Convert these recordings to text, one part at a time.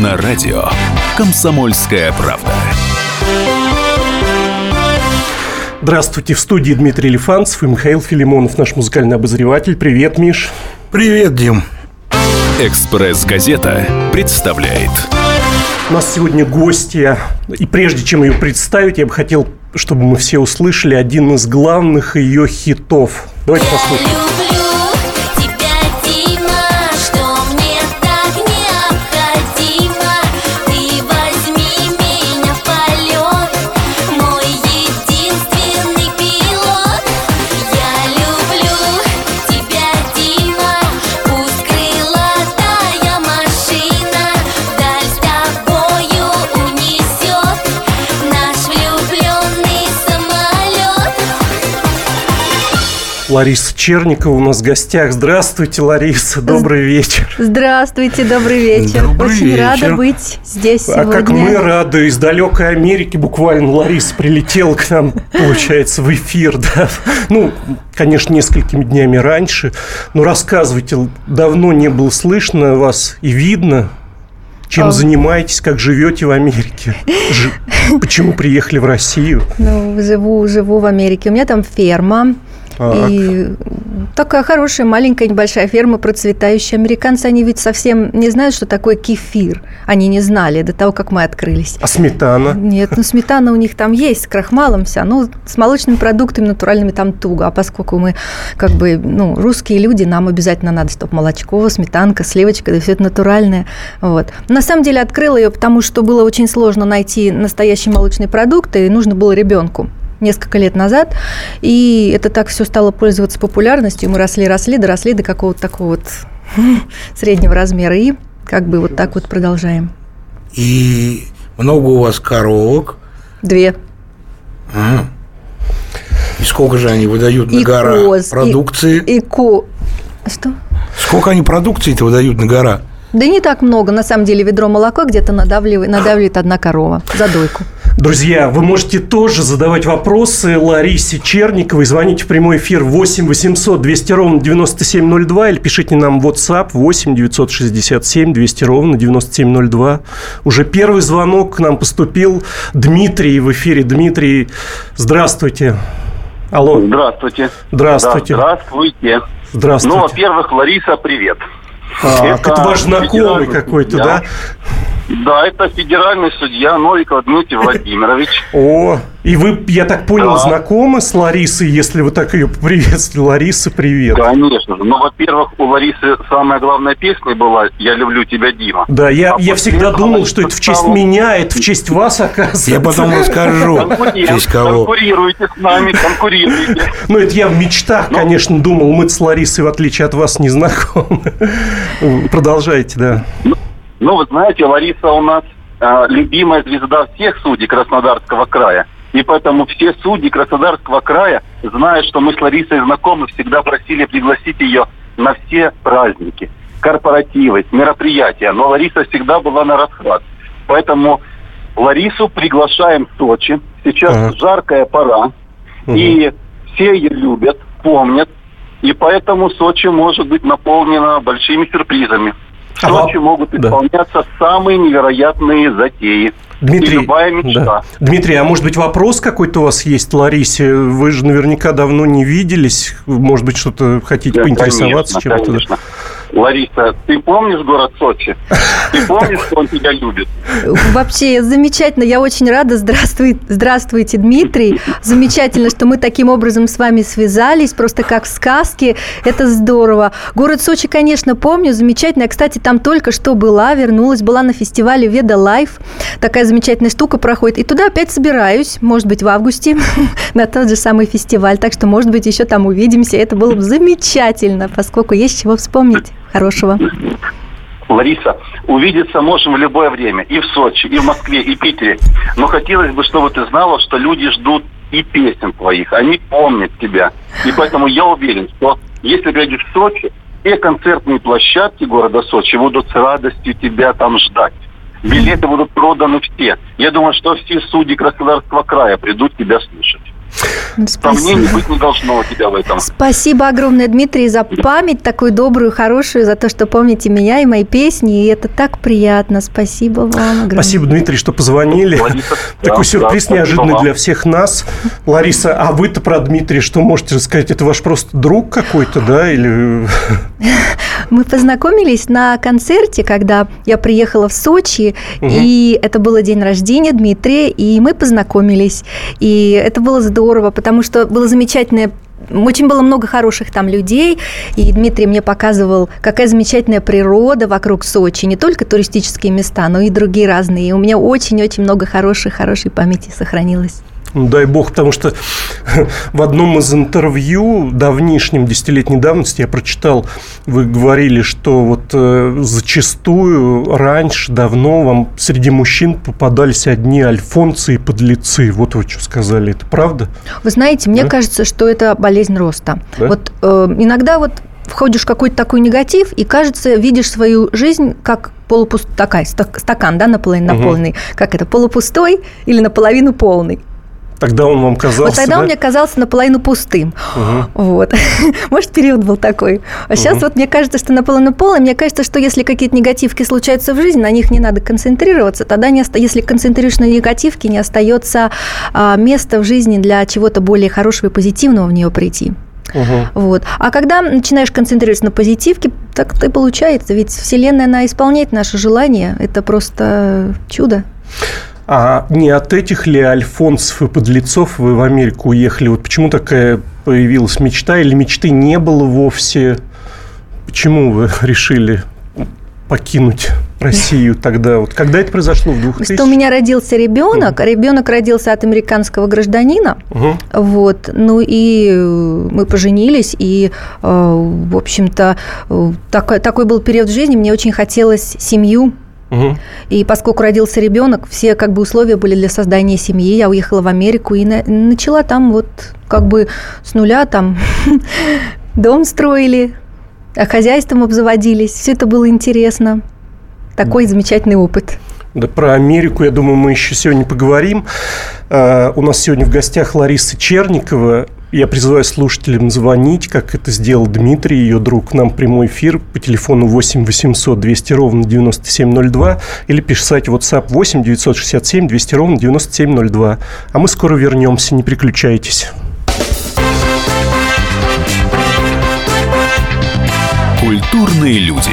На радио «Комсомольская правда». Здравствуйте, в студии Дмитрий Лифанцев и Михаил Филимонов, наш музыкальный обозреватель. Привет, Миш. Привет, Дим. «Экспресс-газета» представляет. У нас сегодня гостья, и прежде чем ее представить, я бы хотел, чтобы мы все услышали один из главных ее хитов. Давайте послушаем. Лариса Черникова у нас в гостях. Здравствуйте, Лариса, добрый вечер. Здравствуйте, добрый вечер. Добрый Очень вечер. рада быть здесь А сегодня. как мы рады, из далекой Америки буквально Лариса прилетела к нам, получается, в эфир, да. Ну, конечно, несколькими днями раньше. Но рассказывайте, давно не было слышно вас и видно, чем А. занимаетесь, как живете в Америке, Жи- почему приехали в Россию. Ну, живу, живу в Америке. У меня там ферма. Так. И такая хорошая, маленькая, небольшая ферма, процветающая. Американцы, они ведь совсем не знают, что такое кефир. Они не знали до того, как мы открылись. А сметана? Нет, ну сметана у них там есть, с крахмалом вся. Ну, с молочными продуктами натуральными там туго. А поскольку мы как бы, ну, русские люди, нам обязательно надо, чтобы молочко, сметанка, сливочка, да все это натуральное. Вот. На самом деле открыла ее, потому что было очень сложно найти настоящие молочные продукты, и нужно было ребенку несколько лет назад, и это так все стало пользоваться популярностью, и мы росли, росли, доросли до какого-то такого вот среднего размера, и как бы вот так вот продолжаем. И много у вас коровок. Две. Ага. И сколько же они выдают на И гора коз, и- продукции? И ко... Что? Сколько они продукции-то выдают на гора? Да не так много. На самом деле ведро молока где-то надавливает, надавливает одна корова за дойку. Друзья, вы можете тоже задавать вопросы Ларисе Черниковой. Звоните в прямой эфир 8 800 200 ровно 9702 или пишите нам в WhatsApp 8 967 200 ровно 9702. Уже первый звонок к нам поступил. Дмитрий в эфире. Дмитрий, здравствуйте. Алло, Здравствуйте. здравствуйте. Да, здравствуйте. Здравствуйте. Ну, во-первых, Лариса, привет. Так, это это ваш знакомый какой-то, да? Да, это федеральный судья Новиков Дмитрий Владимирович. О, и вы, я так понял, Да. знакомы с Ларисой, если вы так ее приветствовали. Лариса, привет. Конечно же. Ну, во-первых, у Ларисы самая главная песня была «Я люблю тебя, Дима». Да, я, А я всегда думал, что это в честь стала- меня, это в честь вас, оказывается. Я потом расскажу, в Конкурент, честь кого. конкурируйте с нами, конкурируйте. Ну, это я в мечтах, конечно, думал. Мы с Ларисой, в отличие от вас, не знакомы. Продолжайте, да. Ну, вы знаете, Лариса у нас э, любимая звезда всех судей Краснодарского края. И поэтому все судьи Краснодарского края, зная, что мы с Ларисой знакомы, всегда просили пригласить ее на все праздники, корпоративы, мероприятия. Но Лариса всегда была на расхват. Поэтому Ларису приглашаем в Сочи. Сейчас Ага. жаркая пора. И все ее любят, помнят. И поэтому Сочи может быть наполнена большими сюрпризами. В А Сочи вам- могут да. исполняться самые невероятные затеи. Дмитрий, И любая мечта. да. Дмитрий, а может быть вопрос какой-то у вас есть, Ларисе? Вы же наверняка давно не виделись. Может быть, что-то хотите Да, поинтересоваться чем-то? конечно. Лариса, ты помнишь город Сочи? Ты помнишь, что он тебя любит? Вообще замечательно, я очень рада. Здравствуй, здравствуйте, Дмитрий. Замечательно, что мы таким образом с вами связались, просто как в сказке. Это здорово. Город Сочи, конечно, помню, замечательно. Я, кстати, там только что была, вернулась, была на фестивале Veda Life. Такая замечательная штука проходит. И туда опять собираюсь, может быть, в августе, на тот же самый фестиваль. Так что, может быть, еще там увидимся. Это было бы замечательно, поскольку есть чего вспомнить хорошего. Лариса, увидеться можем в любое время. И в Сочи, и в Москве, и Питере. Но хотелось бы, чтобы ты знала, что люди ждут и песен твоих. Они помнят тебя. И поэтому я уверен, что если приедешь в Сочи, все концертные площадки города Сочи будут с радостью тебя там ждать. Билеты будут проданы все. Я думаю, что все судьи Краснодарского края придут тебя слушать. Ну, Сомнений Спасибо. быть не должно у тебя в этом. Спасибо огромное, Дмитрий, за память такую добрую, хорошую, за то, что помните меня и мои песни. И это так приятно. Спасибо вам огромное. Спасибо, Дмитрий, что позвонили. Лариса, Такой да, сюрприз да, неожиданный для всех нас. Лариса, а вы-то про Дмитрия что можете рассказать? Это ваш просто друг какой-то, да? Или... Мы познакомились на концерте, когда я приехала в Сочи, Мгм. и это было день рождения Дмитрия, и мы познакомились. И это было здорово, потому что было замечательное очень было много хороших там людей, и Дмитрий мне показывал, какая замечательная природа вокруг Сочи, не только туристические места, но и другие разные. И у меня очень-очень много хорошей, хорошей памяти сохранилось. Дай бог, потому что в одном из интервью давнишнем, десятилетней давности, я прочитал, вы говорили, что вот э, зачастую раньше, давно вам среди мужчин попадались одни альфонцы и подлецы. Вот вы что сказали, это правда? Вы знаете, мне Да? кажется, что это болезнь роста. Да? Вот э, иногда вот входишь в какой-то такой негатив и, кажется, видишь свою жизнь как полупуст... такая, стак- стакан, да, наполовину наполненный. Как это, полупустой или наполовину полный? Тогда он вам казался, вот тогда да? он мне казался наполовину пустым. Мгм. Вот. Может, период был такой. А сейчас Мгм. вот мне кажется, что наполовину полный. Мне кажется, что если какие-то негативки случаются в жизни, на них не надо концентрироваться. Тогда, не оста- если концентрируешься на негативке, не остается а, места в жизни для чего-то более хорошего и позитивного в нее прийти. Мгм. Вот. А когда начинаешь концентрироваться на позитивке, так и получается. Ведь Вселенная, она исполняет наши желания. Это просто чудо. А не от этих ли альфонсов и подлецов вы в Америку уехали? Вот почему такая появилась мечта или мечты не было вовсе? Почему вы решили покинуть Россию тогда? Вот когда это произошло в 2000? Что у меня родился ребенок, ребенок родился от американского гражданина, Мгм. вот, ну и э, мы поженились, и, э, в общем-то, э, такой, такой был период в жизни, мне очень хотелось семью, Мгм. и поскольку родился ребенок, все как бы условия были для создания семьи. Я уехала в Америку и на- начала там вот как бы с нуля там дом строили, а хозяйством обзаводились. Все это было интересно. Такой замечательный опыт. Да, про Америку, я думаю, мы еще сегодня поговорим. А, У нас сегодня в гостях Лариса Черникова. Я призываю слушателям звонить, как это сделал Дмитрий, ее друг, нам прямой эфир по телефону 8 800 200 ровно 9702 или писать в WhatsApp 8 967 200 ровно 9702. А мы скоро вернемся, не переключайтесь. Культурные люди.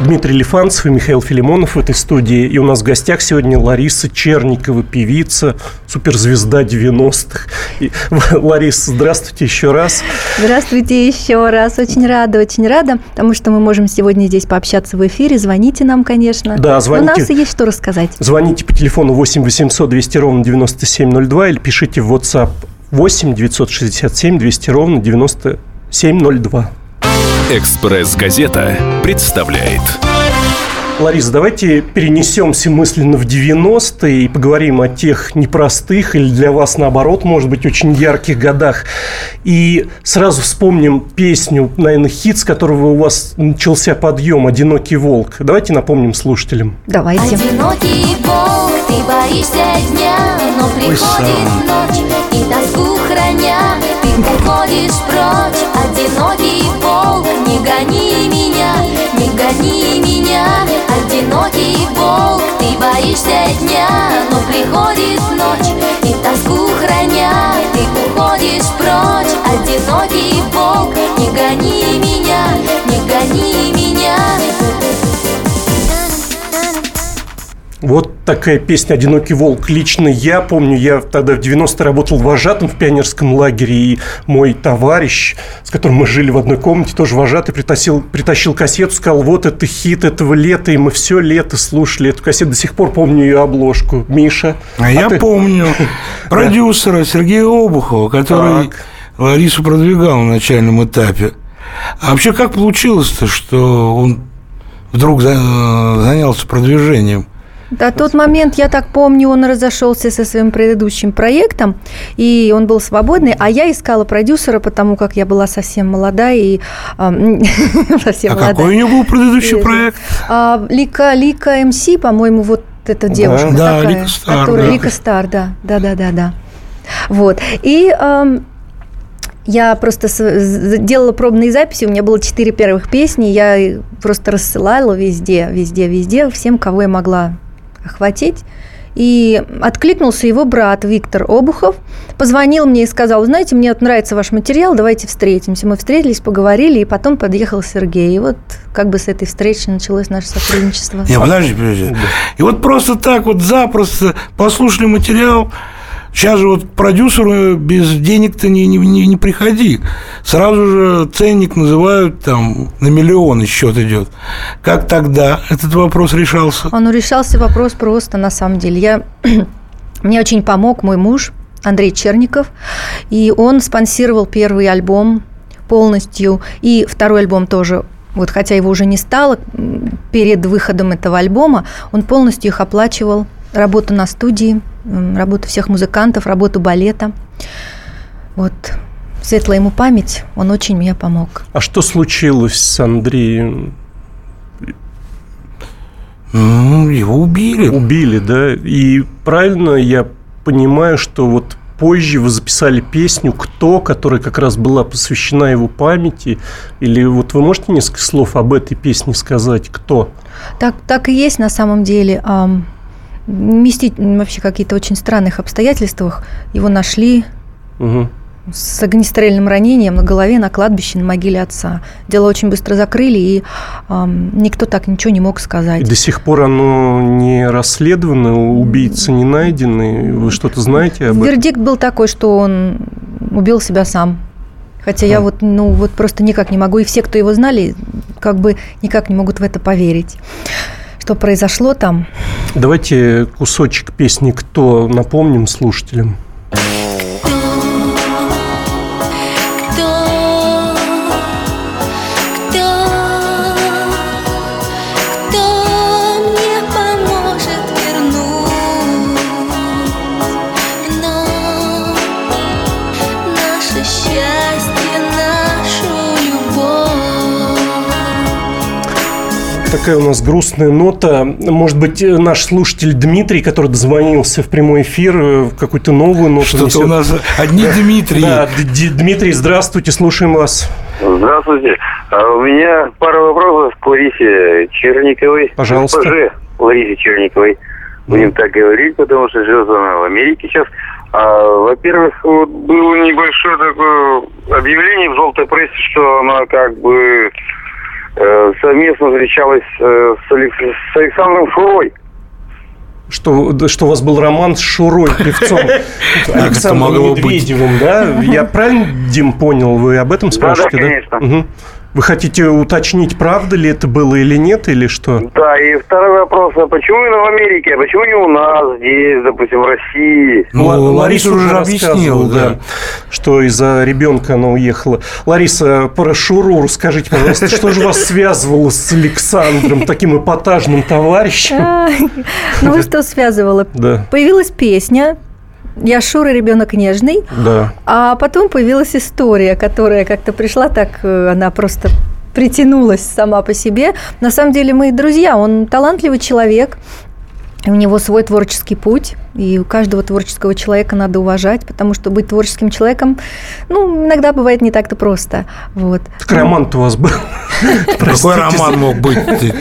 Дмитрий Лифанцев и Михаил Филимонов в этой студии. И у нас в гостях сегодня Лариса Черникова, певица, суперзвезда 90-х. И, Лариса, здравствуйте еще раз. Здравствуйте еще раз. Очень рада, очень рада, потому что мы можем сегодня здесь пообщаться в эфире. Звоните нам, конечно. Да, У звоните. нас есть что рассказать. Звоните по телефону 8 800 200 ровно 9702 или пишите в WhatsApp 8 967 200 ровно 9702. «Экспресс-газета» представляет Лариса, давайте перенесемся мысленно в 90-е и поговорим о тех непростых или для вас, наоборот, может быть, очень ярких годах. И сразу вспомним песню, наверное, хит, с которого у вас начался подъем «Одинокий волк». Давайте напомним слушателям. Давайте. Одинокий волк, ты боишься дня, но приходит ночь, и тоску храня, ты уходишь прочь. Одинокий волк, гони меня, не гони меня. Одинокий волк, ты боишься дня, но приходит ночь, и тоску храня, ты уходишь прочь. Одинокий волк, не гони меня, не гони меня. Вот такая песня «Одинокий волк». Лично я помню, я тогда в 90-е работал вожатым в пионерском лагере, и мой товарищ, с которым мы жили в одной комнате, тоже вожатый, притащил, притащил кассету, сказал, вот это хит этого лета, и мы все лето слушали эту кассету. До сих пор помню ее обложку. Миша? А, а я ты... помню продюсера Сергея Обухова, который так. Ларису продвигал на начальном этапе. А вообще как получилось-то, что он вдруг занялся продвижением да, тот момент, я так помню, он разошелся со своим предыдущим проектом, и он был свободный, а я искала продюсера, потому как я была совсем молодая и э, совсем а молодая. какой у него был предыдущий проект? А, Лика, Лика МС, по-моему, вот эта девушка да, такая, Лика Стар, которая да. Лика Стар, да, да, да, да, да. Вот. И э, я просто делала пробные записи, у меня было четыре первых песни, я просто рассылала везде, везде, везде, всем, кого я могла охватить. И откликнулся его брат Виктор Обухов, позвонил мне и сказал, знаете, мне нравится ваш материал, давайте встретимся. Мы встретились, поговорили, и потом подъехал Сергей. И вот как бы с этой встречи началось наше сотрудничество. Не, подожди, подожди. И вот просто так вот запросто послушали материал, Сейчас же вот продюсеру без денег-то не, не, не приходи. Сразу же ценник называют там на миллионы счет идет. Как тогда этот вопрос решался? Он решался вопрос просто на самом деле. Я... Мне очень помог мой муж Андрей Черников, и он спонсировал первый альбом полностью, и второй альбом тоже вот хотя его уже не стало перед выходом этого альбома, он полностью их оплачивал работу на студии, работу всех музыкантов, работу балета. Вот светлая ему память, он очень мне помог. А что случилось с Андреем? Ну, его убили. Убили, да. И правильно я понимаю, что вот позже вы записали песню «Кто», которая как раз была посвящена его памяти. Или вот вы можете несколько слов об этой песне сказать? Кто? Так, так и есть на самом деле вместить вообще какие-то очень странных обстоятельствах. Его нашли угу. с огнестрельным ранением на голове на кладбище на могиле отца. Дело очень быстро закрыли, и э, никто так ничего не мог сказать. И до сих пор оно не расследовано, убийцы не найдены. Вы что-то знаете об этом? Вердикт был такой, что он убил себя сам. Хотя а. я вот, ну, вот просто никак не могу. И все, кто его знали, как бы никак не могут в это поверить что произошло там. Давайте кусочек песни «Кто» напомним слушателям. Такая у нас грустная нота. Может быть, наш слушатель Дмитрий, который дозвонился в прямой эфир, э, какую-то новую ноту Что-то несет. у нас одни Дмитрий. Да, Дмитрий, здравствуйте, слушаем вас. Здравствуйте. А у меня пара вопросов к Ларисе Черниковой. Пожалуйста. ГПЖ Ларисе Черниковой. Будем так говорить, потому что живет она в Америке сейчас. А, во-первых, вот было небольшое такое объявление в желтой прессе, что она как бы Э, совместно встречалась э, с, Алекс... с Александром Шурой. Что, что у вас был роман с Шурой, певцом Александром Медведевым, да? Я правильно, Дим, понял? Вы об этом спрашиваете, да? Да, конечно. Вы хотите уточнить, правда ли это было или нет, или что? Да, и второй вопрос, а почему именно в Америке, а почему не у нас здесь, допустим, в России? Ну, Л- Лариса уже объяснила, да, да, что из-за ребенка она уехала. Лариса, про Шуру расскажите, пожалуйста, что же вас связывало с Александром, таким эпатажным товарищем? Ну, что связывало? Да. Появилась песня, я Шура ребенок нежный. Да. А потом появилась история, которая как-то пришла так, э, она просто притянулась сама по себе. На самом деле мы друзья, он талантливый человек, у него свой творческий путь, и у каждого творческого человека надо уважать, потому что быть творческим человеком, ну, иногда бывает не так-то просто. Вот. Так роман у вас был. Какой роман мог быть? Ты,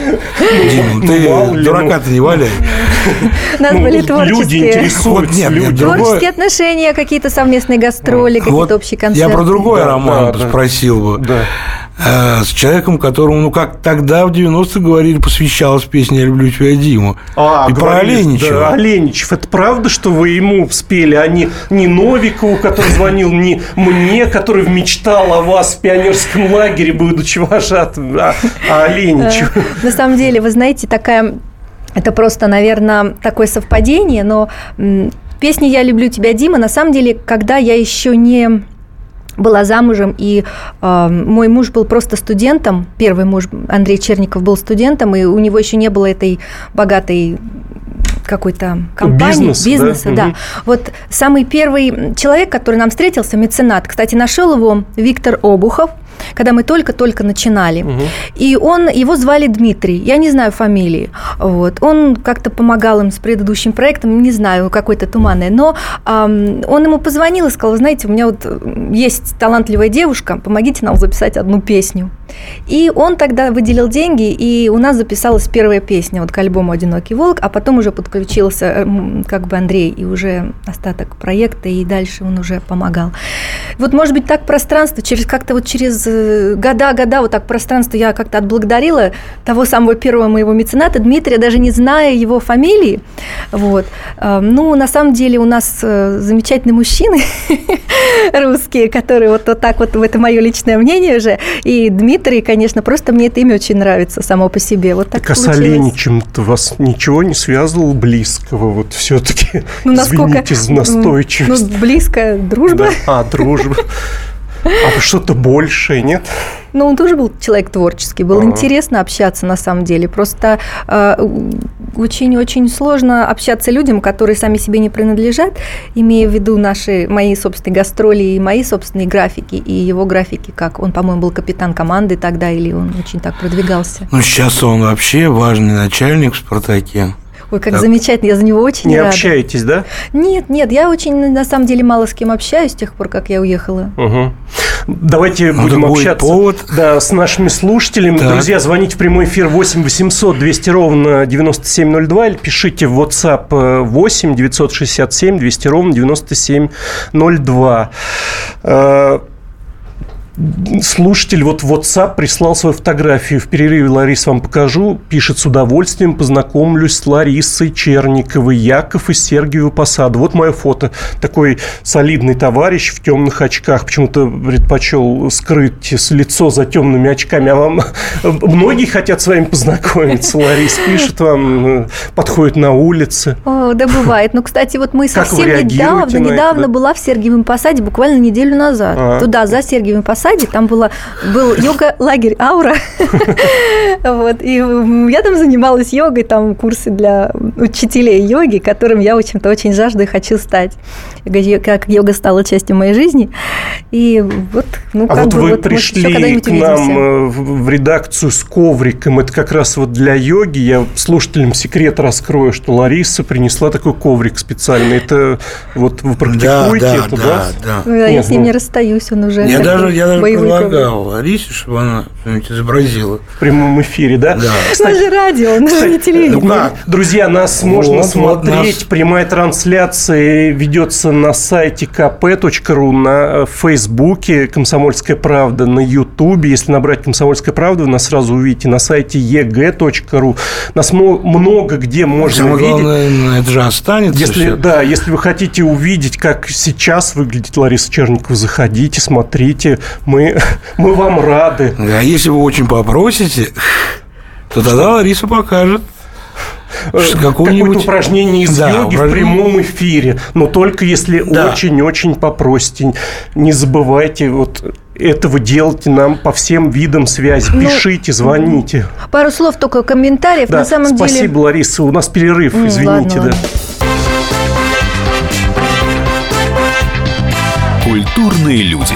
ну, дурака-то не валяй. У нас ну, были творческие. Творческие отношения, какие-то совместные гастроли, какие-то общие концерты. Я про другой роман спросил бы. Э, с человеком, которому, ну, как тогда в 90-х говорили, посвящалась песня «Я люблю тебя, Дима». А, И про говорили, Оленичева. Да, Оленичев. Это правда, что вы ему спели, а не, не Новикову, который звонил, не мне, который мечтал о вас в пионерском лагере, будучи вожатым, а, а Оленичеву? Э, На самом деле, вы знаете, такая... Это просто, наверное, такое совпадение, но песня «Я люблю тебя, Дима», на самом деле, когда я еще не была замужем, и э, мой муж был просто студентом, первый муж Андрей Черников был студентом, и у него еще не было этой богатой какой-то компании, Бизнес, да? бизнеса, да. Мгм. Вот самый первый человек, который нам встретился, меценат, кстати, нашел его Виктор Обухов, когда мы только-только начинали. И он, его звали Дмитрий, я не знаю фамилии. Вот. Он как-то помогал им с предыдущим проектом, не знаю, какой-то туманный. Но ам, он ему позвонил и сказал, «Вы знаете, у меня вот есть талантливая девушка, помогите нам записать одну песню. И он тогда выделил деньги, и у нас записалась первая песня вот к альбому «Одинокий волк», а потом уже подключился м, как бы Андрей, и уже остаток проекта, и дальше он уже помогал. Вот, может быть, так пространство, через как-то вот через э, года-года вот так пространство я как-то отблагодарила того самого первого моего мецената Дмитрия, даже не зная его фамилии. Вот. А, Ну, на самом деле у нас э, замечательные мужчины русские, которые вот, вот так вот, это мое личное мнение уже. И Дмитрий, конечно, просто мне это имя очень нравится само по себе. Вот так, Так а с. Оленичем-то вас ничего не связывало близкого? Вот все-таки, Ну, насколько... извините за настойчивость. Ну, близкая дружба. Да. А, дружба. А что-то большее, нет? Ну, он тоже был человек творческий, было Ага. интересно общаться на самом деле. Просто э, очень-очень сложно общаться людям, которые сами себе не принадлежат, имея в виду наши, мои собственные гастроли и мои собственные графики, и его графики, как он, по-моему, был капитан команды тогда, или он очень так продвигался. Ну, сейчас он вообще важный начальник в «Спартаке». Ой, как Так. замечательно, я за него очень Не рада. общаетесь, да? Нет, нет, я очень, на самом деле, мало с кем общаюсь с тех пор, как я уехала. Угу. Давайте Ну, будем общаться повод. Да, с нашими слушателями. Так. Друзья, звоните в прямой эфир 8 800 200 ровно 9702 или пишите в WhatsApp э, 8 967 200 ровно 9702. Слушатель вот в WhatsApp прислал свою фотографию. В перерыве, Ларис, вам покажу. Пишет, с удовольствием познакомлюсь с Ларисой Черниковой, Яков из Сергиева Посада. Вот мое фото. Такой солидный товарищ в темных очках. Почему-то предпочел скрыть лицо за темными очками. А вам многие хотят с вами познакомиться. Ларис пишет вам, подходит на улице. О, да бывает. Ну, кстати, вот мы совсем недавно, это, недавно да? была в Сергиевом Посаде, буквально неделю назад. А. Туда, за Сергиевым Посаде, там была, был йога-лагерь «Аура». Вот, и я там занималась йогой, там курсы для учителей йоги, которым я, в общем-то, очень жажду и хочу стать. Как йога стала частью моей жизни. И вот, ну, А как вот бы, вы вот, может, еще пришли когда-нибудь к нам увидимся. э, в редакцию с ковриком. Это как раз вот для йоги. Я слушателям секрет раскрою, что Лариса принесла такой коврик специальный. Это вот вы практикуете да, это, да, да? да. Ну, Я с ним ну, не расстаюсь, он уже Я такой даже, я коврик. предлагал Ларисе, чтобы она что-нибудь изобразила. В прямом эфире, да? Да. Ну, это же радио, ну, Кстати, не телевидение. ну как? Друзья, нас Вот, можно вот смотреть. нас- Прямая трансляция ведется на сайте kp.ru, на э, Фейсбуке «Комсомольская правда», на Ютубе. Если набрать «Комсомольская правда», вы нас сразу увидите на сайте eg.ru. Нас много где можно Самое увидеть. главное, ну, это же останется Если, всё. да, если вы хотите увидеть, как сейчас выглядит Лариса Черникова, заходите, смотрите. Мы, мы вам рады. А если вы очень попросите, то тогда Лариса покажет. Какую-нибудь- упражнение из Да, йоги в упражнение. прямом эфире. Но только если Да. очень-очень попросите. Не забывайте вот этого делайте нам по всем видам связи. Ну, Пишите, звоните. Пару слов только комментариев. Да, На самом спасибо, деле. Лариса. У нас перерыв, М, извините. ладно, да. ладно. Культурные люди.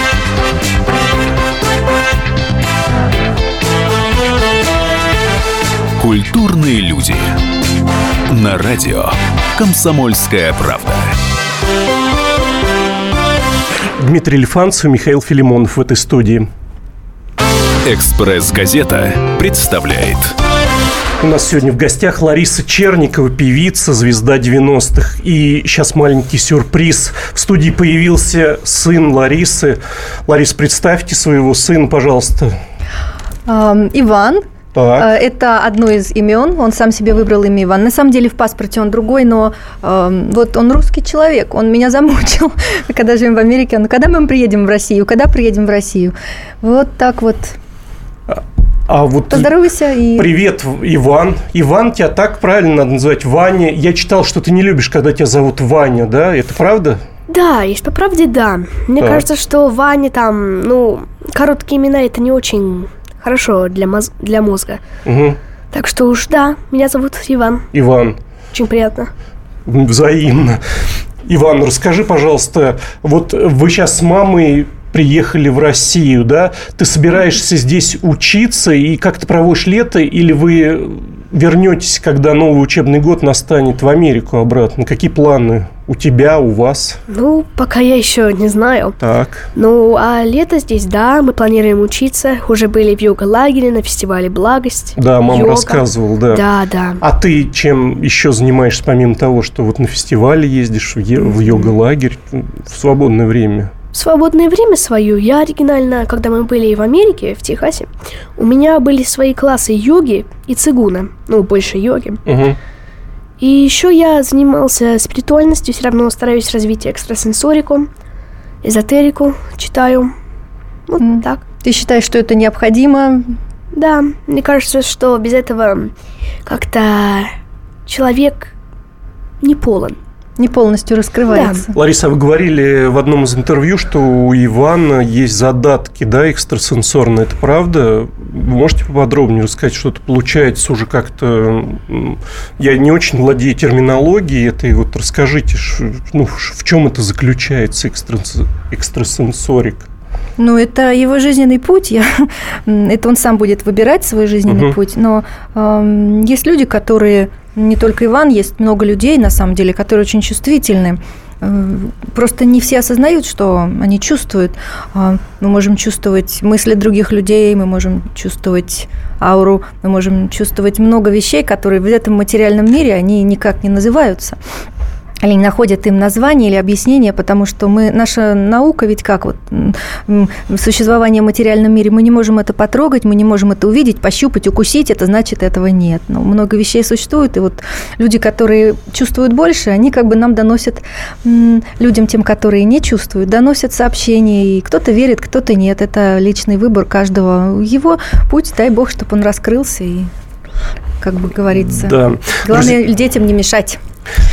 Культурные люди. На радио «Комсомольская правда». Дмитрий Лифанцев и Михаил Филимонов в этой студии. «Экспресс-газета» представляет У нас сегодня в гостях Лариса Черникова, певица, звезда 90-х. И сейчас маленький сюрприз. В студии появился сын Ларисы. Ларис, представьте своего сына, пожалуйста. Иван. Так. Э, Это одно из имен. Он сам себе выбрал имя Иван. На самом деле в паспорте он другой, но эм, вот он русский человек. Он меня замучил, когда живем в Америке. Он, когда мы приедем в Россию? Когда приедем в Россию? Вот так вот. А вот Поздоровайся и... Привет, Иван. Иван, тебя так правильно надо называть Ваня. Я читал, что ты не любишь, когда тебя зовут Ваня, да? Это правда? Да, если по правде, да. Мне Так. кажется, что Ваня там, ну, короткие имена это не очень хорошо для, моз- для мозга. Мгм. Так что уж да, меня зовут Иван. Иван. Очень приятно. Взаимно. Иван, расскажи, пожалуйста, вот вы сейчас с мамой приехали в Россию, да? Ты собираешься здесь учиться и как ты проводишь лето, или вы вернетесь, когда новый учебный год настанет в Америку обратно? Какие планы у тебя, у вас? Ну, пока я еще не знаю. Так. Ну, а лето здесь, да, мы планируем учиться. Уже были в йога-лагере на фестивале «Благость». Да, мама Йога. рассказывала, да. Да, да. А ты чем еще занимаешься, помимо того, что вот на фестивале ездишь, в, йога-лагерь, в свободное время? В свободное время свое я оригинально, когда мы были в Америке, в Техасе, у меня были свои классы йоги и цигуна, ну, больше йоги. Мгм. И еще я занимался спиритуальностью, все равно стараюсь развить экстрасенсорику, эзотерику, читаю. Вот М. так. Ты считаешь, что это необходимо? Да, мне кажется, что без этого как-то человек не полон. Не полностью раскрывается. Лариса, вы говорили в одном из интервью, что у Ивана есть задатки, да, экстрасенсорные. Это правда? Вы можете поподробнее рассказать, что это получается уже как-то... Я не очень владею терминологией этой. Вот расскажите, ну, в чем это заключается, экстрасен- экстрасенсорик? Ну, это его жизненный путь. Я, это он сам будет выбирать свой жизненный Мгм. путь. Но эм, есть люди, которые не только Иван, есть много людей на самом деле, которые очень чувствительны. Э, Просто не все осознают, что они чувствуют. А Мы можем чувствовать мысли других людей, мы можем чувствовать ауру, мы можем чувствовать много вещей, которые в этом материальном мире, они никак не называются или не находят им название или объяснение, потому что мы, наша наука ведь как вот существование в материальном мире, мы не можем это потрогать, мы не можем это увидеть, пощупать, укусить, это значит этого нет. Но много вещей существует, и вот люди, которые чувствуют больше, они как бы нам доносят, людям тем, которые не чувствуют, доносят сообщения, и кто-то верит, кто-то нет. Это личный выбор каждого. Его путь, дай бог, чтобы он раскрылся и как бы говорится. Да. Главное детям не мешать.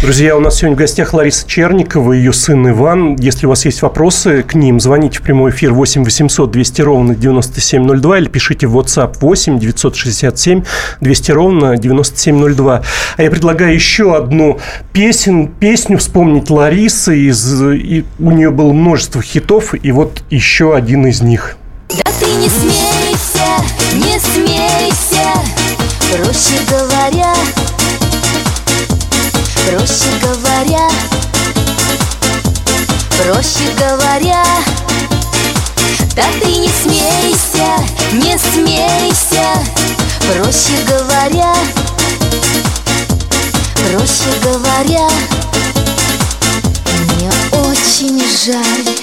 Друзья, у нас сегодня в гостях Лариса Черникова и ее сын Иван. Если у вас есть вопросы к ним, звоните в прямой эфир 8 800 200 ровно 9702 или пишите в WhatsApp 8 967 200 ровно 9702. А я предлагаю еще одну песен, песню вспомнить Ларисы. Из, и у нее было множество хитов, и вот еще один из них. Да ты не смейся, не смейся Проще говоря Проще говоря Проще говоря Да ты не смейся, не смейся Проще говоря Проще говоря Мне очень жаль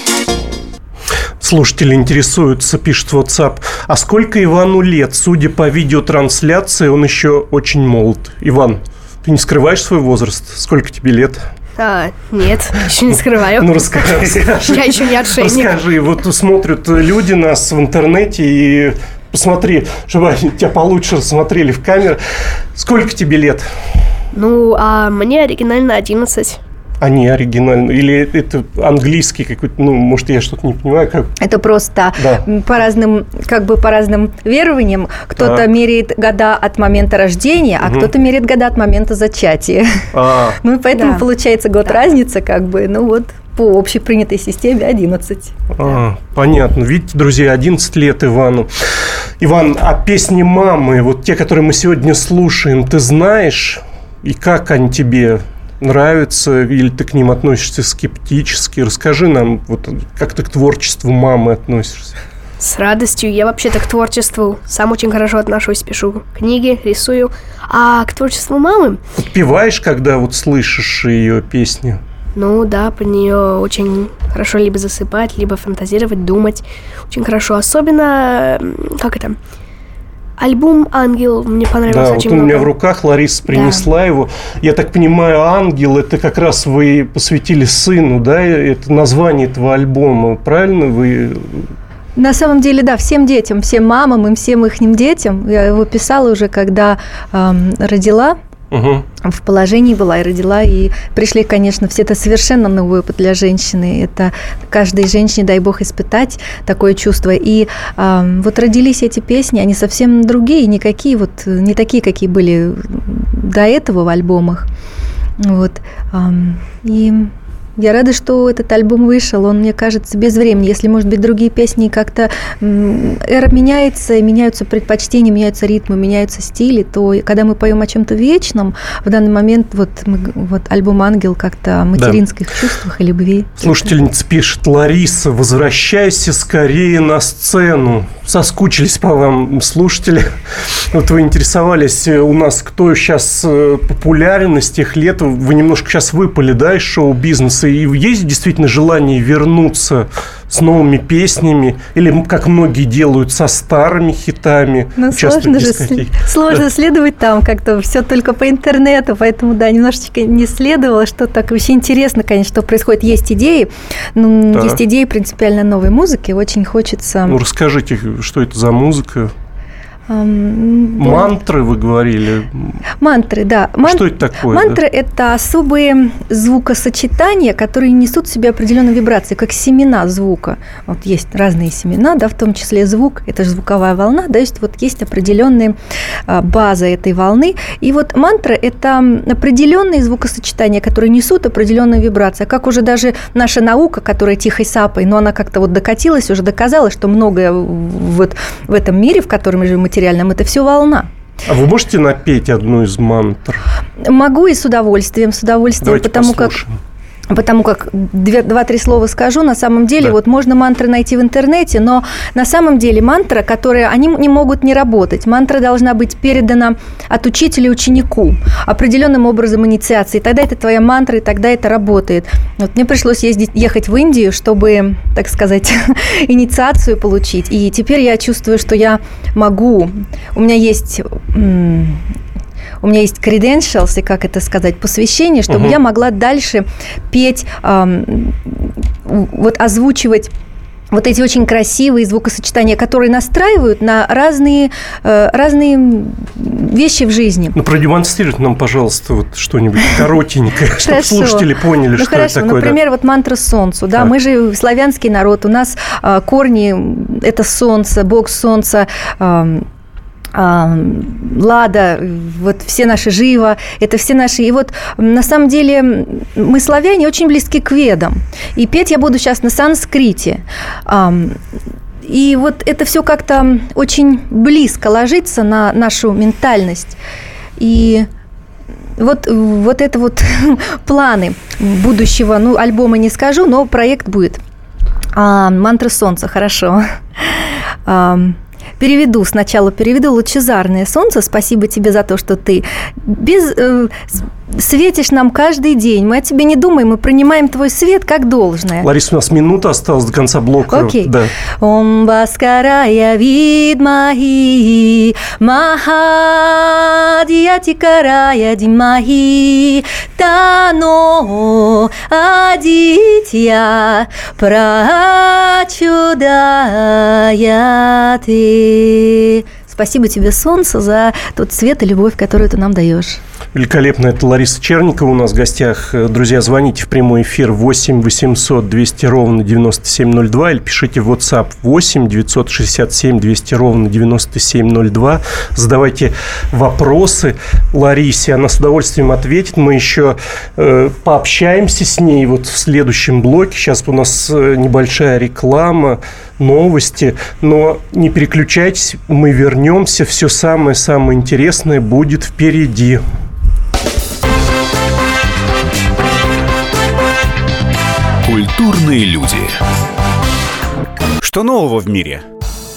Слушатели интересуются, пишет WhatsApp. А сколько Ивану лет? Судя по видеотрансляции, он еще очень молод. Иван, ты не скрываешь свой возраст? Сколько тебе лет? А, нет, еще не скрываю. Ну, расскажи. Я еще не отшельник. Расскажи, вот смотрят люди нас в интернете и посмотри, чтобы они тебя получше рассмотрели в камеру. Сколько тебе лет? Ну, а мне оригинально 11. Они оригинальные? Или это английский какой-то? Ну, может, я что-то не понимаю. Как... Это просто Да. по разным, как бы по разным верованиям. Кто-то Так. меряет года от момента рождения, а Мгм. кто-то меряет года от момента зачатия. А, Ну и поэтому Да. получается год Да. разницы, как бы, ну вот по общепринятой системе 11. а, понятно. Видите, друзья, 11 лет Ивану. Иван, а песни мамы, вот те, которые мы сегодня слушаем, ты знаешь? И как они тебе нравятся, или ты к ним относишься скептически? Расскажи нам, вот как ты к творчеству мамы относишься? С радостью. Я вообще-то к творчеству сам очень хорошо отношусь, пишу книги, рисую. А к творчеству мамы... Подпеваешь, когда вот слышишь ее песни? Ну да, по нее очень хорошо либо засыпать, либо фантазировать, думать. Очень хорошо. Особенно, как это, Альбом «Ангел» мне понравился да, очень вот он много. у меня в руках, Лариса принесла да. его. Я так понимаю, «Ангел» – это как раз вы посвятили сыну, да? Это название этого альбома, правильно? Вы на самом деле, да, всем детям, всем мамам и всем их детям. Я его писала уже, когда эм, родила угу. в положении была и родила. И пришли, конечно, все это совершенно новый опыт для женщины. Это каждой женщине, дай бог, испытать такое чувство. И э, вот родились эти песни, они совсем другие, никакие вот, не такие, какие были до этого в альбомах. Вот. Э, и я рада, что этот альбом вышел. Он, мне кажется, без времени. Если, может быть, другие песни как-то... Эра меняется, меняются предпочтения, меняются ритмы, меняются стили, то когда мы поем о чем-то вечном, в данный момент вот, мы, вот альбом «Ангел» как-то о материнских да. чувствах и любви. Слушательница пишет, Лариса, возвращайся скорее на сцену. Соскучились по вам слушатели. Вот вы интересовались у нас, кто сейчас э, популярен из тех лет. Вы немножко сейчас выпали, да, из шоу-бизнеса и есть действительно желание вернуться с новыми песнями, или как многие делают со старыми хитами. Ну, сложно же сложно да. следовать там как-то все только по интернету, поэтому, да, немножечко не следовало, что так вообще интересно, конечно, что происходит. Есть идеи, ну, да. есть идеи принципиально новой музыки, очень хочется... Ну, расскажите, что это за музыка? Мантры вы говорили. Мантры, да. Ман... Что это такое? Мантры да? это особые звукосочетания, которые несут в себе определенные вибрации, как семена звука. Вот есть разные семена, да, в том числе звук, это же звуковая волна, да, есть вот есть определенная база этой волны. И вот мантра это определенные звукосочетания, которые несут определенную вибрацию. Как уже даже наша наука, которая тихой сапой, но она как-то вот докатилась, уже доказала, что многое вот в этом мире, в котором мы живем, материальном, это все волна. А вы можете напеть одну из мантр? Могу и с удовольствием, с удовольствием, Давайте потому послушаем. как Потому как два-три слова скажу, на самом деле, да. вот можно мантры найти в интернете, но на самом деле мантра, которые, они не могут не работать. Мантра должна быть передана от учителя ученику определенным образом инициации. Тогда это твоя мантра, и тогда это работает. Вот мне пришлось ездить, ехать в Индию, чтобы, так сказать, инициацию получить. И теперь я чувствую, что я могу. У меня есть у меня есть credentials, и как это сказать, посвящение, чтобы угу. я могла дальше петь, эм, вот озвучивать вот эти очень красивые звукосочетания, которые настраивают на разные, э, разные вещи в жизни. Ну, продемонстрируйте нам, пожалуйста, вот что-нибудь коротенькое, чтобы слушатели поняли, ну, что это такое. Например, вот мантра солнцу. Да, мы же славянский народ, у нас э, корни – это солнце, бог солнца, Лада, вот все наши Жива, это все наши... И вот на самом деле мы, славяне, очень близки к ведам. И петь я буду сейчас на санскрите. И вот это все как-то очень близко ложится на нашу ментальность. И вот, вот это вот планы будущего, ну, альбома не скажу, но проект будет. А, мантра солнца, хорошо. Переведу сначала, переведу лучезарное солнце. Спасибо тебе за то, что ты без, э, светишь нам каждый день. Мы о тебе не думаем, мы принимаем твой свет как должное. Лариса, у нас минута осталась до конца блока. Окей. Да. Ом баскарая вид махи, махадиятикарая димахи, тано адитья прачудая ты. Спасибо тебе, солнце, за тот свет и любовь, которую ты нам даешь. Великолепно. Это Лариса Черникова у нас в гостях. Друзья, звоните в прямой эфир 8 800 200 ровно 9702 или пишите в WhatsApp 8 967 200 ровно 9702. Задавайте вопросы Ларисе. Она с удовольствием ответит. Мы еще э, пообщаемся с ней вот в следующем блоке. Сейчас у нас э, небольшая реклама, новости. Но не переключайтесь, мы вернемся. Все самое-самое интересное будет впереди. Культурные люди. Что нового в мире?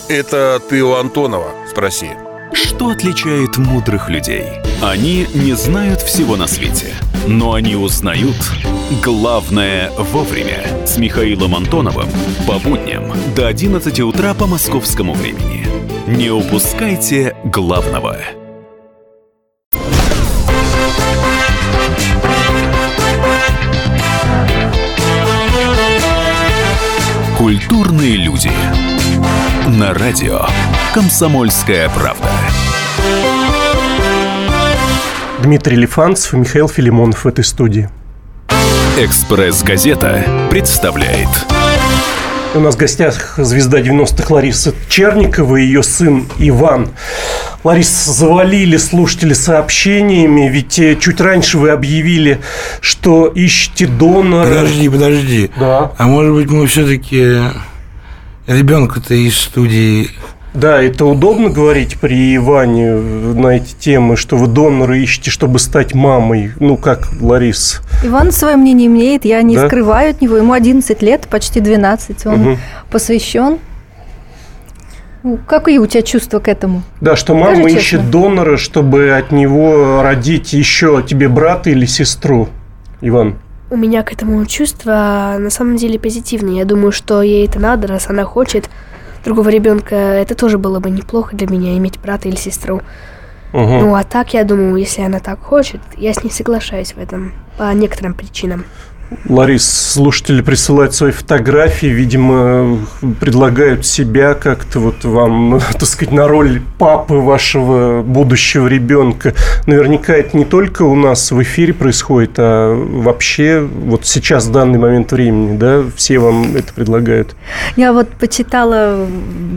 Это ты у Антонова спроси. Что отличает мудрых людей? Они не знают всего на свете, но они узнают главное вовремя. С Михаилом Антоновым по будням до 11 утра по московскому времени. Не упускайте главного. Культурные люди. На радио «Комсомольская правда». Дмитрий Лифанцев и Михаил Филимонов в этой студии. «Экспресс-газета» представляет у нас в гостях звезда 90-х Лариса Черникова и ее сын Иван. Ларис, завалили слушатели сообщениями, ведь э, чуть раньше вы объявили, что ищете донора. Подожди, подожди. Да. А может быть, мы все-таки ребенка-то из студии да, это удобно говорить при Иване на эти темы, что вы донора ищете, чтобы стать мамой, ну, как Ларис. Иван свое мнение имеет, я не да? скрываю от него. Ему 11 лет, почти 12, он угу. посвящен. Ну, какие у тебя чувства к этому? Да, что мама Скажи ищет честно. донора, чтобы от него родить еще тебе брата или сестру, Иван. У меня к этому чувства на самом деле позитивные. Я думаю, что ей это надо, раз она хочет другого ребенка, это тоже было бы неплохо для меня, иметь брата или сестру. Угу. Ну, а так, я думаю, если она так хочет, я с ней соглашаюсь в этом по некоторым причинам. Ларис, слушатели присылают свои фотографии, видимо, предлагают себя как-то вот вам, так сказать, на роль папы вашего будущего ребенка. Наверняка это не только у нас в эфире происходит, а вообще вот сейчас, в данный момент времени, да, все вам это предлагают. Я вот почитала,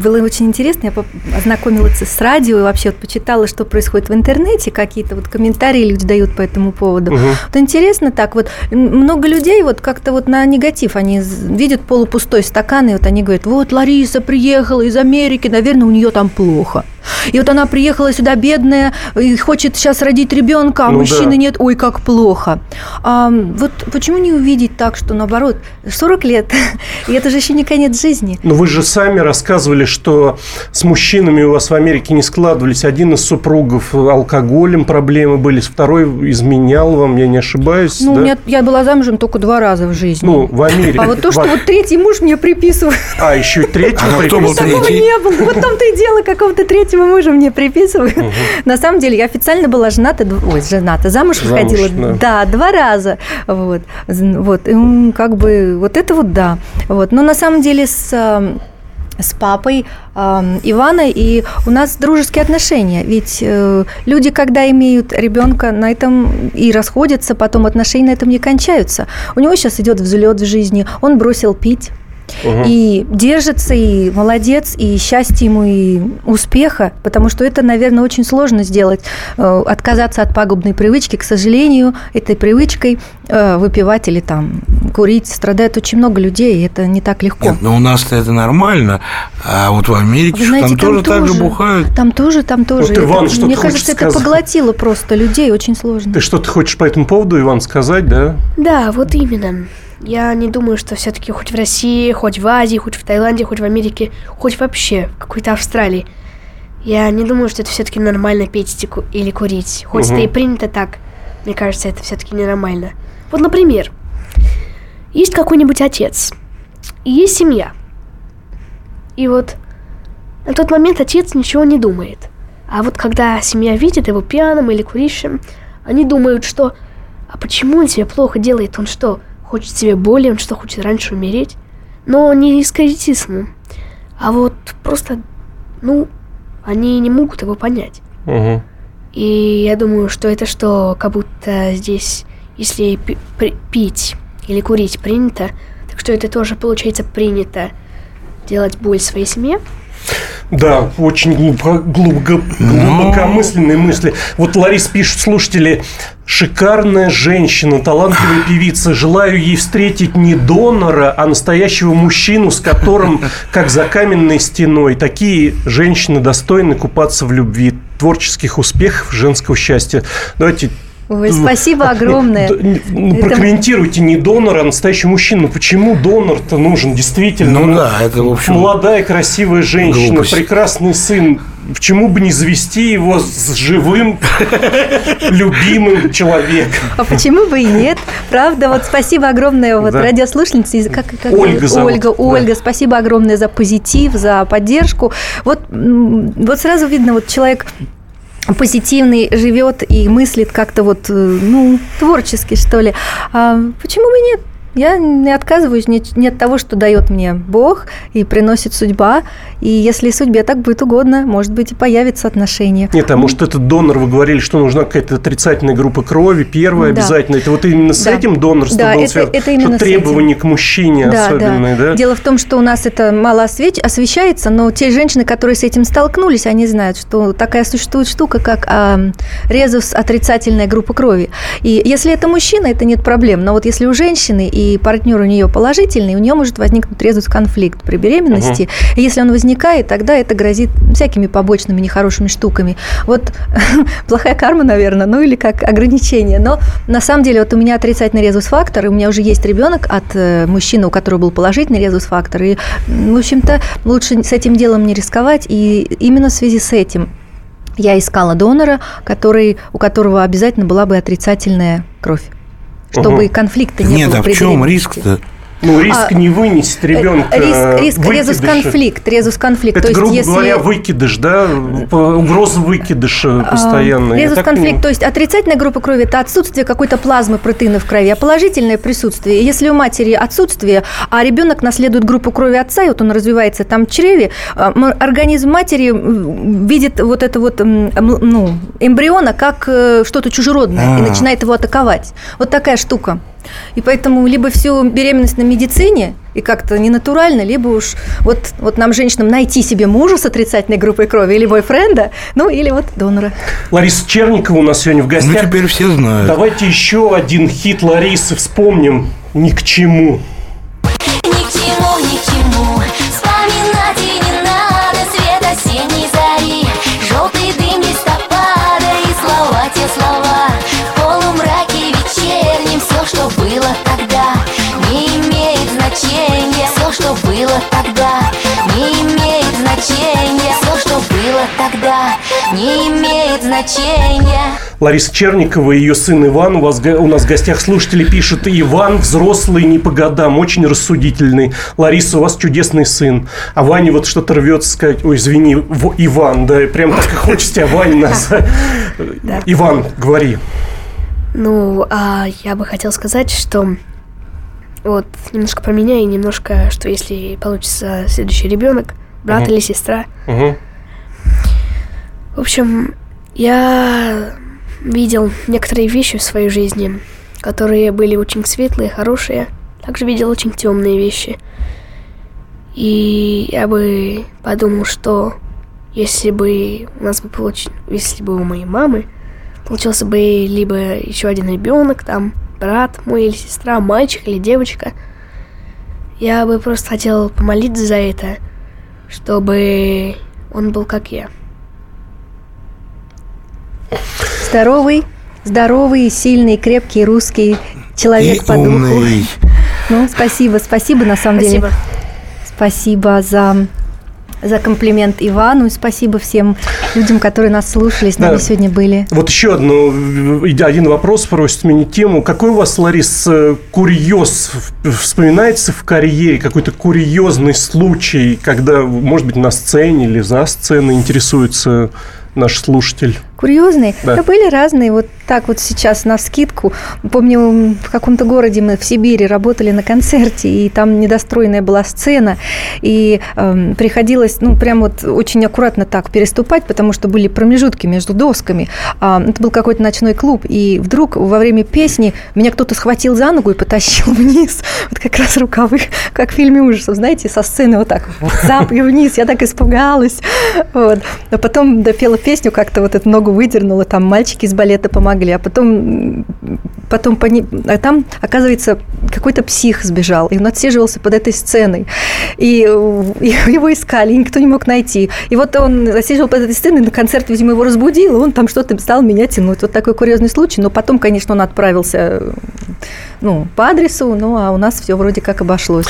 было очень интересно, я ознакомилась с радио и вообще вот почитала, что происходит в интернете, какие-то вот комментарии люди дают по этому поводу. Угу. Вот интересно так, вот много людей людей вот как-то вот на негатив, они видят полупустой стакан, и вот они говорят, вот Лариса приехала из Америки, наверное, у нее там плохо. И вот она приехала сюда бедная и хочет сейчас родить ребенка, а ну, мужчины да. нет, ой, как плохо. А, вот почему не увидеть так, что наоборот, 40 лет, и это же еще не конец жизни. Но вы же сами рассказывали, что с мужчинами у вас в Америке не складывались. Один из супругов алкоголем проблемы были, второй изменял вам, я не ошибаюсь. Ну, да? нет, я была замужем только два раза в жизни. Ну, в Америке. А вот то, что вот третий муж мне приписывает. А, еще и третий а кто был третий? не было. Вот там-то и дело, какого-то третьего мужа мне приписывают. Угу. На самом деле, я официально была жената, ой, жената, замуж, замуж выходила, да. да, два раза. Вот, вот, и, как бы, вот это вот да. Вот, но на самом деле с с папой э, Ивана, и у нас дружеские отношения. Ведь э, люди, когда имеют ребенка, на этом и расходятся, потом отношения на этом не кончаются. У него сейчас идет взлет в жизни, он бросил пить. Угу. И держится, и молодец, и счастья ему, и успеха, потому что это, наверное, очень сложно сделать. Э, отказаться от пагубной привычки, к сожалению, этой привычкой э, выпивать или там курить страдает очень много людей, и это не так легко. Нет, но у нас-то это нормально, а вот в Америке Вы знаете, там, там тоже, тоже так же бухают. Там тоже, там тоже. Вот, Иван, это, что мне кажется, сказать? это поглотило просто людей, очень сложно. Ты что-то хочешь по этому поводу, Иван, сказать, да? Да, вот именно. Я не думаю, что все-таки хоть в России, хоть в Азии, хоть в Таиланде, хоть в Америке, хоть вообще в какой-то Австралии, я не думаю, что это все-таки нормально пить или курить. Хоть угу. это и принято так, мне кажется, это все-таки ненормально. Вот, например, есть какой-нибудь отец, и есть семья. И вот на тот момент отец ничего не думает. А вот когда семья видит его пьяным или курящим, они думают, что «А почему он себя плохо делает? Он что, хочет себе боли, он что, хочет раньше умереть. Но не критицизма. А вот просто, ну, они не могут его понять. Угу. И я думаю, что это что, как будто здесь, если пить или курить принято, так что это тоже получается принято делать боль своей семье. Да, очень глубоко, глубоко- глубокомысленные мысли. Вот Ларис пишут слушатели, шикарная женщина, талантливая певица. Желаю ей встретить не донора, а настоящего мужчину, с которым, как за каменной стеной. Такие женщины достойны купаться в любви. Творческих успехов, женского счастья. Давайте Ой, спасибо огромное. Ну, Это- Прокомментируйте не донора, а настоящий мужчина. Почему донор-то нужен? Действительно. Ну да, это, в общем, Молодая, красивая женщина, глупость. прекрасный сын. Почему бы не завести его с живым, любимым человеком? А почему бы и нет? Правда, вот спасибо огромное вот Да. радиослушательнице. из- Как, как Ольга зовут, Ольга, да. Ольга, спасибо огромное за позитив, за поддержку. Вот, вот сразу видно, вот человек позитивный живет и мыслит как-то вот, э, ну, творчески, что ли. А почему бы нет? Я не отказываюсь ни, ни от того, что дает мне Бог и приносит судьба. И если судьбе так будет угодно, может быть, и появится отношение. Нет, а может этот донор, вы говорили, что нужна какая-то отрицательная группа крови, первая Да. обязательно. Это вот именно с Да. этим донорством Да, было это- связано? это именно что требования к мужчине особенные, да? Дело в том, что у нас это мало освеч- освещается, но те женщины, которые с этим столкнулись, они знают, что такая существует штука, как а, резус отрицательная группа крови. И если это мужчина, это нет проблем. Но вот если у женщины и партнер у нее положительный, у нее может возникнуть резус конфликт при беременности. И если он возникает, тогда это грозит всякими побочными нехорошими штуками. Вот плохая карма, наверное, ну или как ограничение. Но на самом деле вот у меня отрицательный резус-фактор, и у меня уже есть ребенок от э, мужчины, у которого был положительный резус-фактор. И, в общем-то, лучше с этим делом не рисковать. И именно в связи с этим я искала донора, который, у которого обязательно была бы отрицательная кровь. Чтобы Мгм. конфликта не Нет, было а в чем риск-то? Ну, риск А, не вынесет ребенка. Риск, риск резус конфликт, резус конфликт. Это, то есть, грубо если... говоря, выкидыш, да? Угроза выкидыша постоянно. А, Резус конфликт, понимаю. то есть отрицательная группа крови – это отсутствие какой-то плазмы протеина в крови, а положительное присутствие. И Если у матери отсутствие, а ребенок наследует группу крови отца, и вот он развивается там в чреве, а, организм матери видит вот это вот ну, эмбриона как э, что-то чужеродное и А. начинает его атаковать. Вот такая штука. И поэтому либо всю беременность на медицине и как-то не натурально, либо уж вот, вот нам, женщинам, найти себе мужа с отрицательной группой крови или бойфренда, ну или вот донора. Лариса Черникова у нас сегодня в Ну, гостях. теперь все знают. Давайте еще один хит Ларисы вспомним. Ни к чему. Ни к чему, ни к чему Вспоминать и не надо Свет осенней было тогда Не имеет значения Все, что было тогда Не имеет значения Лариса Черникова и ее сын Иван. У, вас, у нас в гостях слушатели пишут. Иван взрослый, не по годам, очень рассудительный. Лариса, у вас чудесный сын. А Ване вот что-то рвется сказать. Ой, извини, в- Иван, да, прям так и хочется тебя Вань назвать. Иван, говори. Ну, а я бы хотел сказать, что вот немножко про меня и немножко, что если получится следующий ребенок, брат Мгм. или сестра. Мгм. В общем, я видел некоторые вещи в своей жизни, которые были очень светлые, хорошие. Также видел очень темные вещи. И я бы подумал, что если бы у нас бы получ... если бы у моей мамы получился бы либо еще один ребенок, там брат мой или сестра, мальчик или девочка, я бы просто хотел помолиться за это, чтобы он был как я. Здоровый, здоровый, сильный, крепкий русский человек И по духу. умный. Ну, спасибо, спасибо на самом Спасибо. деле. Спасибо за за комплимент Ивану и спасибо всем людям, которые нас слушали, с нами Да. сегодня были. Вот еще одну, э, один вопрос просит сменить тему. Какой у вас, Ларис, э, курьез вспоминается в карьере? Какой-то курьезный случай, когда, может быть, на сцене или за сценой интересуется наш слушатель. Курьезные? Да. Да. были разные. Вот так вот сейчас на скидку. Помню, в каком-то городе мы в Сибири работали на концерте, и там недостроенная была сцена, и эм, приходилось, ну, прям вот очень аккуратно так переступать, потому что были промежутки между досками. А, это был какой-то ночной клуб, и вдруг во время песни меня кто-то схватил за ногу и потащил вниз. Вот как раз рукавы, как в фильме ужасов, знаете, со сцены вот так зап и вниз. Я так испугалась. Вот. А потом допела песню, как-то вот эту ногу выдернула, там мальчики из балета помогли, а потом, потом пони... а там, оказывается, какой-то псих сбежал, и он отсиживался под этой сценой, и, и его искали, и никто не мог найти. И вот он отсиживал под этой сценой, на концерт, видимо, его разбудил, и он там что-то стал меня тянуть. Вот такой курьезный случай, но потом, конечно, он отправился ну, по адресу, ну, а у нас все вроде как обошлось.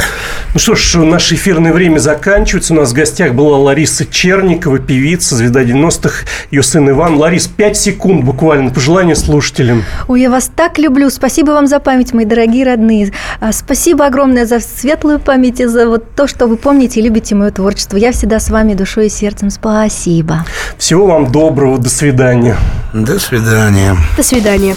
Ну что ж, наше эфирное время заканчивается. У нас в гостях была Лариса Черникова, певица, звезда 90-х, ее сын Иван. Ларис, 5 секунд буквально, пожелание слушателям. Ой, я вас так люблю. Спасибо вам за память, мои дорогие родные. А, Спасибо огромное за светлую память и за вот то, что вы помните и любите мое творчество. Я всегда с вами душой и сердцем. Спасибо. Всего вам доброго, до свидания. До свидания. До свидания.